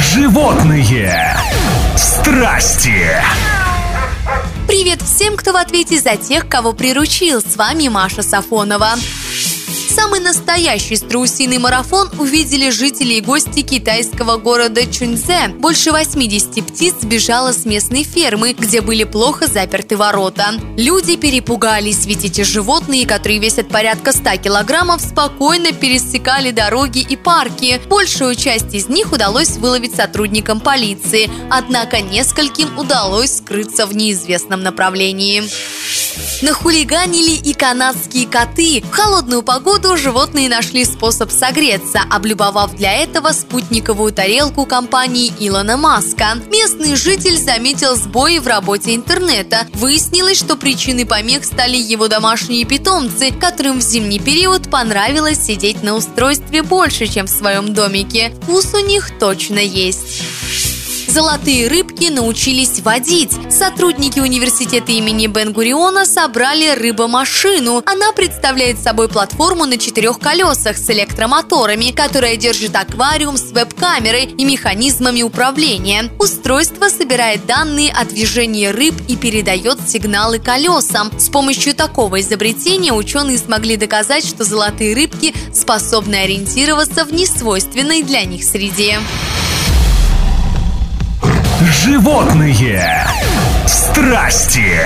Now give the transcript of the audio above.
Животные страсти. Привет всем, кто в ответе за тех, кого приручил. С вами Маша Сафонова. Самый настоящий страусиный марафон увидели жители и гости китайского города Чуньцзе. Больше 80 птиц сбежало с местной фермы, где были плохо заперты ворота. Люди перепугались, ведь эти животные, которые весят порядка 100 килограммов, спокойно пересекали дороги и парки. Большую часть из них удалось выловить сотрудникам полиции, однако нескольким удалось скрыться в неизвестном направлении. Нахулиганили и канадские коты. В холодную погоду животные нашли способ согреться, облюбовав для этого спутниковую тарелку компании Илона Маска. Местный житель заметил сбои в работе интернета. Выяснилось, что причиной помех стали его домашние питомцы, которым в зимний период понравилось сидеть на устройстве больше, чем в своем домике. Вкус у них точно есть. Золотые рыбки научились водить. Сотрудники университета имени Бен-Гуриона собрали рыбомашину. Она представляет собой платформу на четырех колесах с электромоторами, которая держит аквариум с веб-камерой и механизмами управления. Устройство собирает данные о движении рыб и передает сигналы колесам. С помощью такого изобретения ученые смогли доказать, что золотые рыбки способны ориентироваться в несвойственной для них среде. Животные страсти.